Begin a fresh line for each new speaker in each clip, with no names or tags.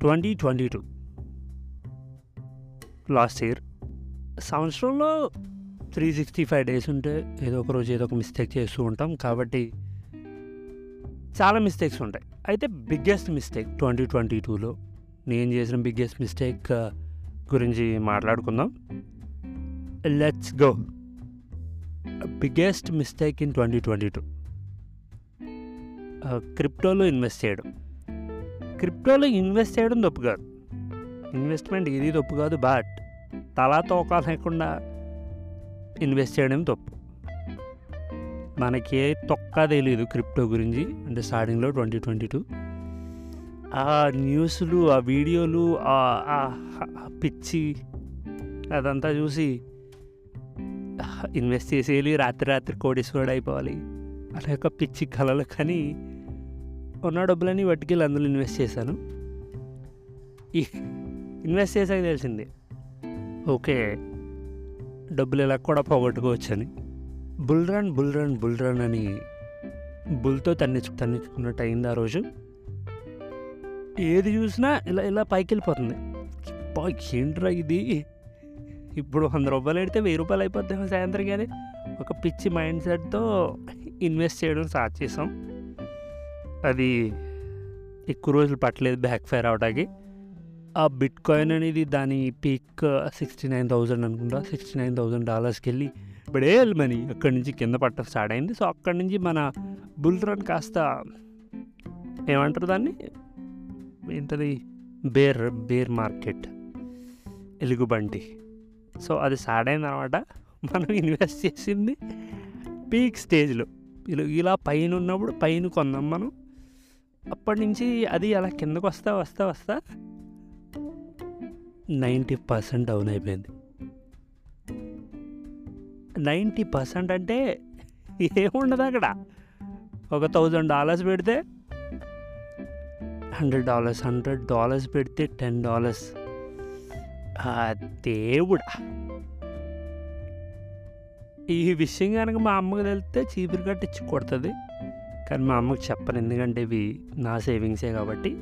Twenty twenty two. Last year. సంవత్సరంలో three sixty five days ఉంటే ఏదో ఒక రోజు ఏదో ఒక మిస్టేక్ చేస్తూ ఉంటాం కాబట్టి చాలా మిస్టేక్స్ ఉంటాయి. అయితే బిగ్గెస్ట్ మిస్టేక్ ట్వంటీ ట్వంటీ టూలో. నేను చేసిన బిగ్గెస్ట్ మిస్టేక్ గురించి మాట్లాడుకుందాం. Let's go. Biggest mistake in twenty twenty two. క్రిప్టోలో invest చేయడం. క్రిప్టోలో ఇన్వెస్ట్ చేయడం తప్పు కాదు. ఇన్వెస్ట్మెంట్ ఇది తప్పు కాదు బట్ తలా తోక లేకుండా ఇన్వెస్ట్ చేయడం తప్పు. మనకి తొక్క తెలియదు క్రిప్టో గురించి అంటే స్టార్టింగ్లో ట్వంటీ ట్వంటీ టూ. ఆ న్యూస్లు ఆ వీడియోలు ఆ పిచ్చి అదంతా చూసి ఇన్వెస్ట్ చేసేయాలి రాత్రి రాత్రి కోటేశ్వరుడు అయిపోవాలి. అలా యొక్క పిచ్చి కళలు కానీ ఉన్న డబ్బులని పట్టుకెళ్ళి అందులో ఇన్వెస్ట్ చేశాను. ఈ ఇన్వెస్ట్ చేసాక తెలిసింది ఓకే డబ్బులు ఇలా కూడా పోగొట్టుకోవచ్చని. Bull run bull run bull run అని బుల్తో తన్నిచ్చు తన్నించుకున్నట్టు అయింది ఆ రోజు. ఏది చూసినా ఇలా ఇలా పైకి వెళ్ళిపోతుంది ఏంట్రా ఇది? ఇప్పుడు వంద రూపాయలు పెడితే వెయ్యి రూపాయలు అయిపోద్ది సాయంత్రం కానీ ఒక పిచ్చి మైండ్ సెట్తో ఇన్వెస్ట్ చేయడం స్టార్ట్ చేసాం. అది ఎక్కువ రోజులు పట్టలేదు బ్యాక్ ఫైర్ అవడానికి ఆ బిట్ కాయిన్ అనేది దాని పీక్ సిక్స్టీ నైన్ థౌజండ్ అనుకుంటా. సిక్స్టీ నైన్ థౌజండ్ డాలర్స్కి వెళ్ళి ఇప్పుడే మనీ అక్కడి నుంచి కింద పట్ట స్టార్ట్ అయింది. సో అక్కడి నుంచి మన బుల్ రన్ కాస్త ఏమంటారు దాన్ని? ఏంటది? బేర్ బేర్ మార్కెట్ ఎలుగుబంటి. సో అది స్టార్ట్ అయింది అనమాట. మనం ఇన్వెస్ట్ చేసింది పీక్ స్టేజ్లో ఇలా ఇలా పైన ఉన్నప్పుడు పైన కొందాం మనం. అప్పటి నుంచి అది అలా కిందకు వస్తా వస్తా వస్తా నైంటీ పర్సెంట్ డౌన్ అయిపోయింది. నైంటీ పర్సెంట్ అంటే ఏముండదు అక్కడ. ఒక థౌజండ్ డాలర్స్ పెడితే హండ్రెడ్ డాలర్స్ హండ్రెడ్ డాలర్స్ పెడితే టెన్ డాలర్స్. దేవుడా. ఈ విషయం కనుక మా అమ్మకి వెళ్తే చీపురు కట్టించి కొడుతుంది. కానీ మా అమ్మకి చెప్పను. ఎందుకంటే ఇవి నా సేవింగ్సే కాబట్టి.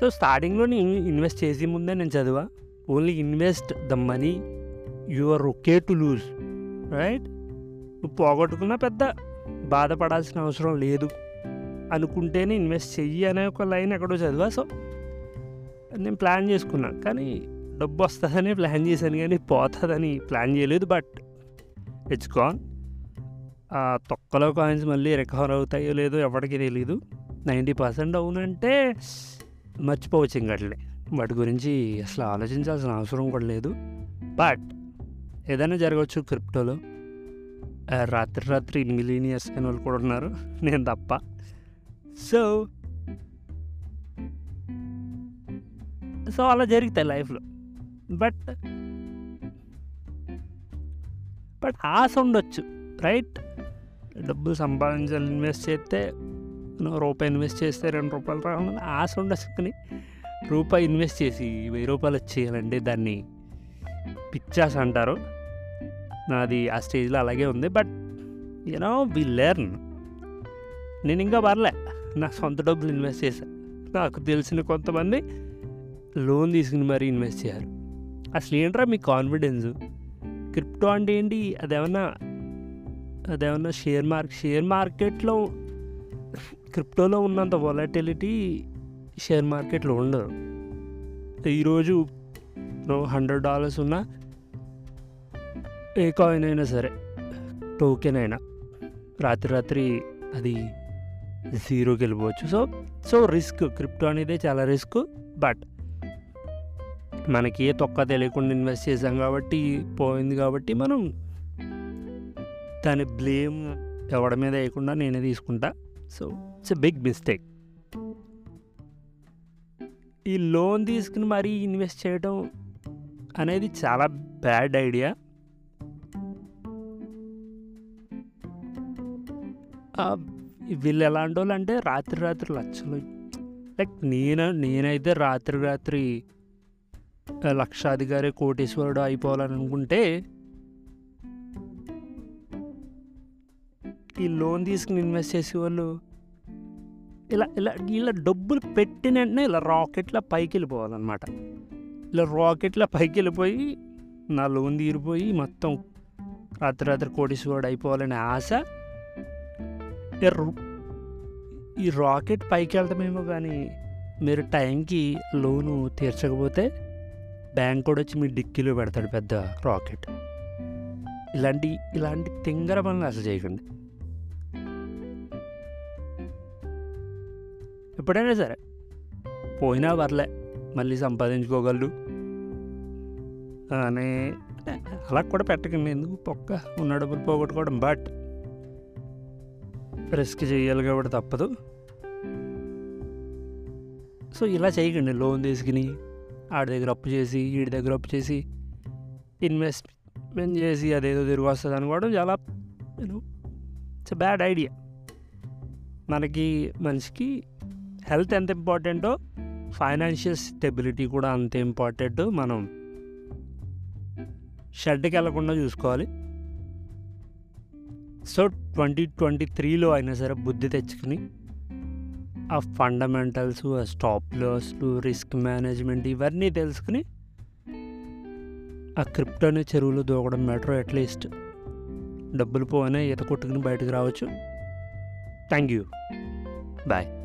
సో స్టార్టింగ్లో నేను ఇన్వెస్ట్ చేసే ముందే నేను చదివా. Only invest the money you are okay to lose. Right? నువ్వు పోగొట్టుకున్నా పెద్ద బాధపడాల్సిన అవసరం లేదు. అనుకుంటేనే ఇన్వెస్ట్ చెయ్యి అనే ఒక లైన్ ఎక్కడో చదివా. సో నేను ప్లాన్ చేసుకున్నా. కానీ డబ్బు వస్తుందని ప్లాన్ చేశాను. కానీ పోతుందని ప్లాన్ చేయలేదు. But it's gone. ఆ తొక్కలో కాయిన్స్ మళ్ళీ రికవర్ అవుతాయో లేదో ఎవరికి తెలియదు నైంటీ పర్సెంట్ అవునంటే మర్చిపోవచ్చు ఇంకట్లే వాటి గురించి అసలు ఆలోచించాల్సిన అవసరం కూడా లేదు. బట్ ఏదైనా జరగవచ్చు క్రిప్టోలో. రాత్రి రాత్రి మిలీనియర్స్ అని వాళ్ళు కూడా ఉన్నారు. నేను తప్ప. సో సో అలా జరుగుతాయి లైఫ్లో. బట్ బట్ ఆశ ఉండొచ్చు రైట్? డబ్బులు సంపాదించాలి ఇన్వెస్ట్ చేస్తే రూపాయి ఇన్వెస్ట్ చేస్తే రెండు రూపాయలు రావాలని ఆశ ఉండొచ్చు కానీ రూపాయి ఇన్వెస్ట్ చేసి వెయ్యి రూపాయలు వచ్చేయాలంటే దాన్ని. పిచ్చాస్ అంటారు. నాది ఆ స్టేజ్లో అలాగే ఉంది బట్ యూనో వి లెర్న్ నేను ఇంకా పర్లే. నా సొంత డబ్బులు ఇన్వెస్ట్ చేశాను నాకు తెలిసిన కొంతమంది లోన్ తీసుకుని మరీ ఇన్వెస్ట్ చేయాలి. అసలు ఏంట్రా మీ కాన్ఫిడెన్స్ క్రిప్టో అంటే ఏంటి? అదేమన్నా అదేమన్నా షేర్ మార్కెట్ షేర్ మార్కెట్లో క్రిప్టోలో ఉన్నంత వాలటిలిటీ షేర్ మార్కెట్లో ఉండదు. ఈరోజు హండ్రెడ్ డాలర్స్ ఉన్న ఏ కాయిన్ అయినా సరే టోకెన్ అయినా రాత్రి రాత్రి అది జీరోకి వెళ్ళిపోవచ్చు. సో సో రిస్క్ క్రిప్టో అనేది చాలా రిస్క్ బట్ మనకి ఏ తొక్క తెలియకుండా ఇన్వెస్ట్ చేసాం కాబట్టి పోయింది కాబట్టి మనం దాని బ్లేమ్ ఎవడి మీద వేయకుండా నేనే తీసుకుంటా. So it's a big mistake ఈ లోన్ తీసుకుని మరీ ఇన్వెస్ట్ చేయడం అనేది చాలా బ్యాడ్ ఐడియా వీళ్ళు ఎలాంటి వాళ్ళు అంటే రాత్రి రాత్రి లక్షలు లైక్ నేను నేనైతే రాత్రి రాత్రి లక్షాధికారి కోటేశ్వరుడు అయిపోవాలని అనుకుంటే ఈ లోన్ తీసుకుని ఇన్వెస్ట్ చేసేవాళ్ళు ఇలా ఇలా ఇలా డబ్బులు పెట్టిన వెంటనే ఇలా రాకెట్లా పైకి వెళ్ళిపోవాలన్నమాట. ఇలా రాకెట్లా పైకి వెళ్ళిపోయి నా లోన్ తీరిపోయి మొత్తం రాత్రి రాత్రి కోటీశ్వరుడు అయిపోవాలనే ఆశ. ఈ ఈ రాకెట్ పైకి వెళ్తామేమో కానీ మీరు టైంకి లోను తీర్చకపోతే బ్యాంక్ కూడా వచ్చి మీ డిక్కీలో పెడతాడు పెద్ద రాకెట్ ఇలాంటి ఇలాంటి తింగర పనులు అసలు చేయకండి. ఎప్పుడైనా సరే. పోయినా పర్లే మళ్ళీ సంపాదించుకోగలరు అని అలా కూడా పెట్టకండి ఎందుకు పొక్క ఉన్న డబ్బులు పోగొట్టుకోవడం బట్ రిస్క్ చేయాలి కాబట్టి తప్పదు. సో ఇలా చేయకండి లోన్ తీసుకుని ఆడి దగ్గర అప్పు చేసి వీడి దగ్గర అప్పు చేసి ఇన్వెస్ట్మెంట్ చేసి అదేదో తిరిగి వస్తుంది అనుకోవడం చాలా ఇట్స్ బ్యాడ్ ఐడియా మనకి మనిషికి హెల్త్ ఎంత ఇంపార్టెంటో ఫైనాన్షియల్ స్టెబిలిటీ కూడా అంత ఇంపార్టెంట్ మనం షెడ్కి వెళ్ళకుండా చూసుకోవాలి. సో ట్వంటీ ట్వంటీ త్రీలో అయినా సరే బుద్ధి తెచ్చుకుని ఆ ఫండమెంటల్స్ ఆ స్టాప్ లాస్లు రిస్క్ మేనేజ్మెంట్ ఇవన్నీ తెలుసుకుని ఆ క్రిప్టోని చెరువులో దూకడం మెట్రో అట్లీస్ట్. డబ్బులు పోయినా ఈత కొట్టుకుని బయటకు రావచ్చు. Thank you. బాయ్.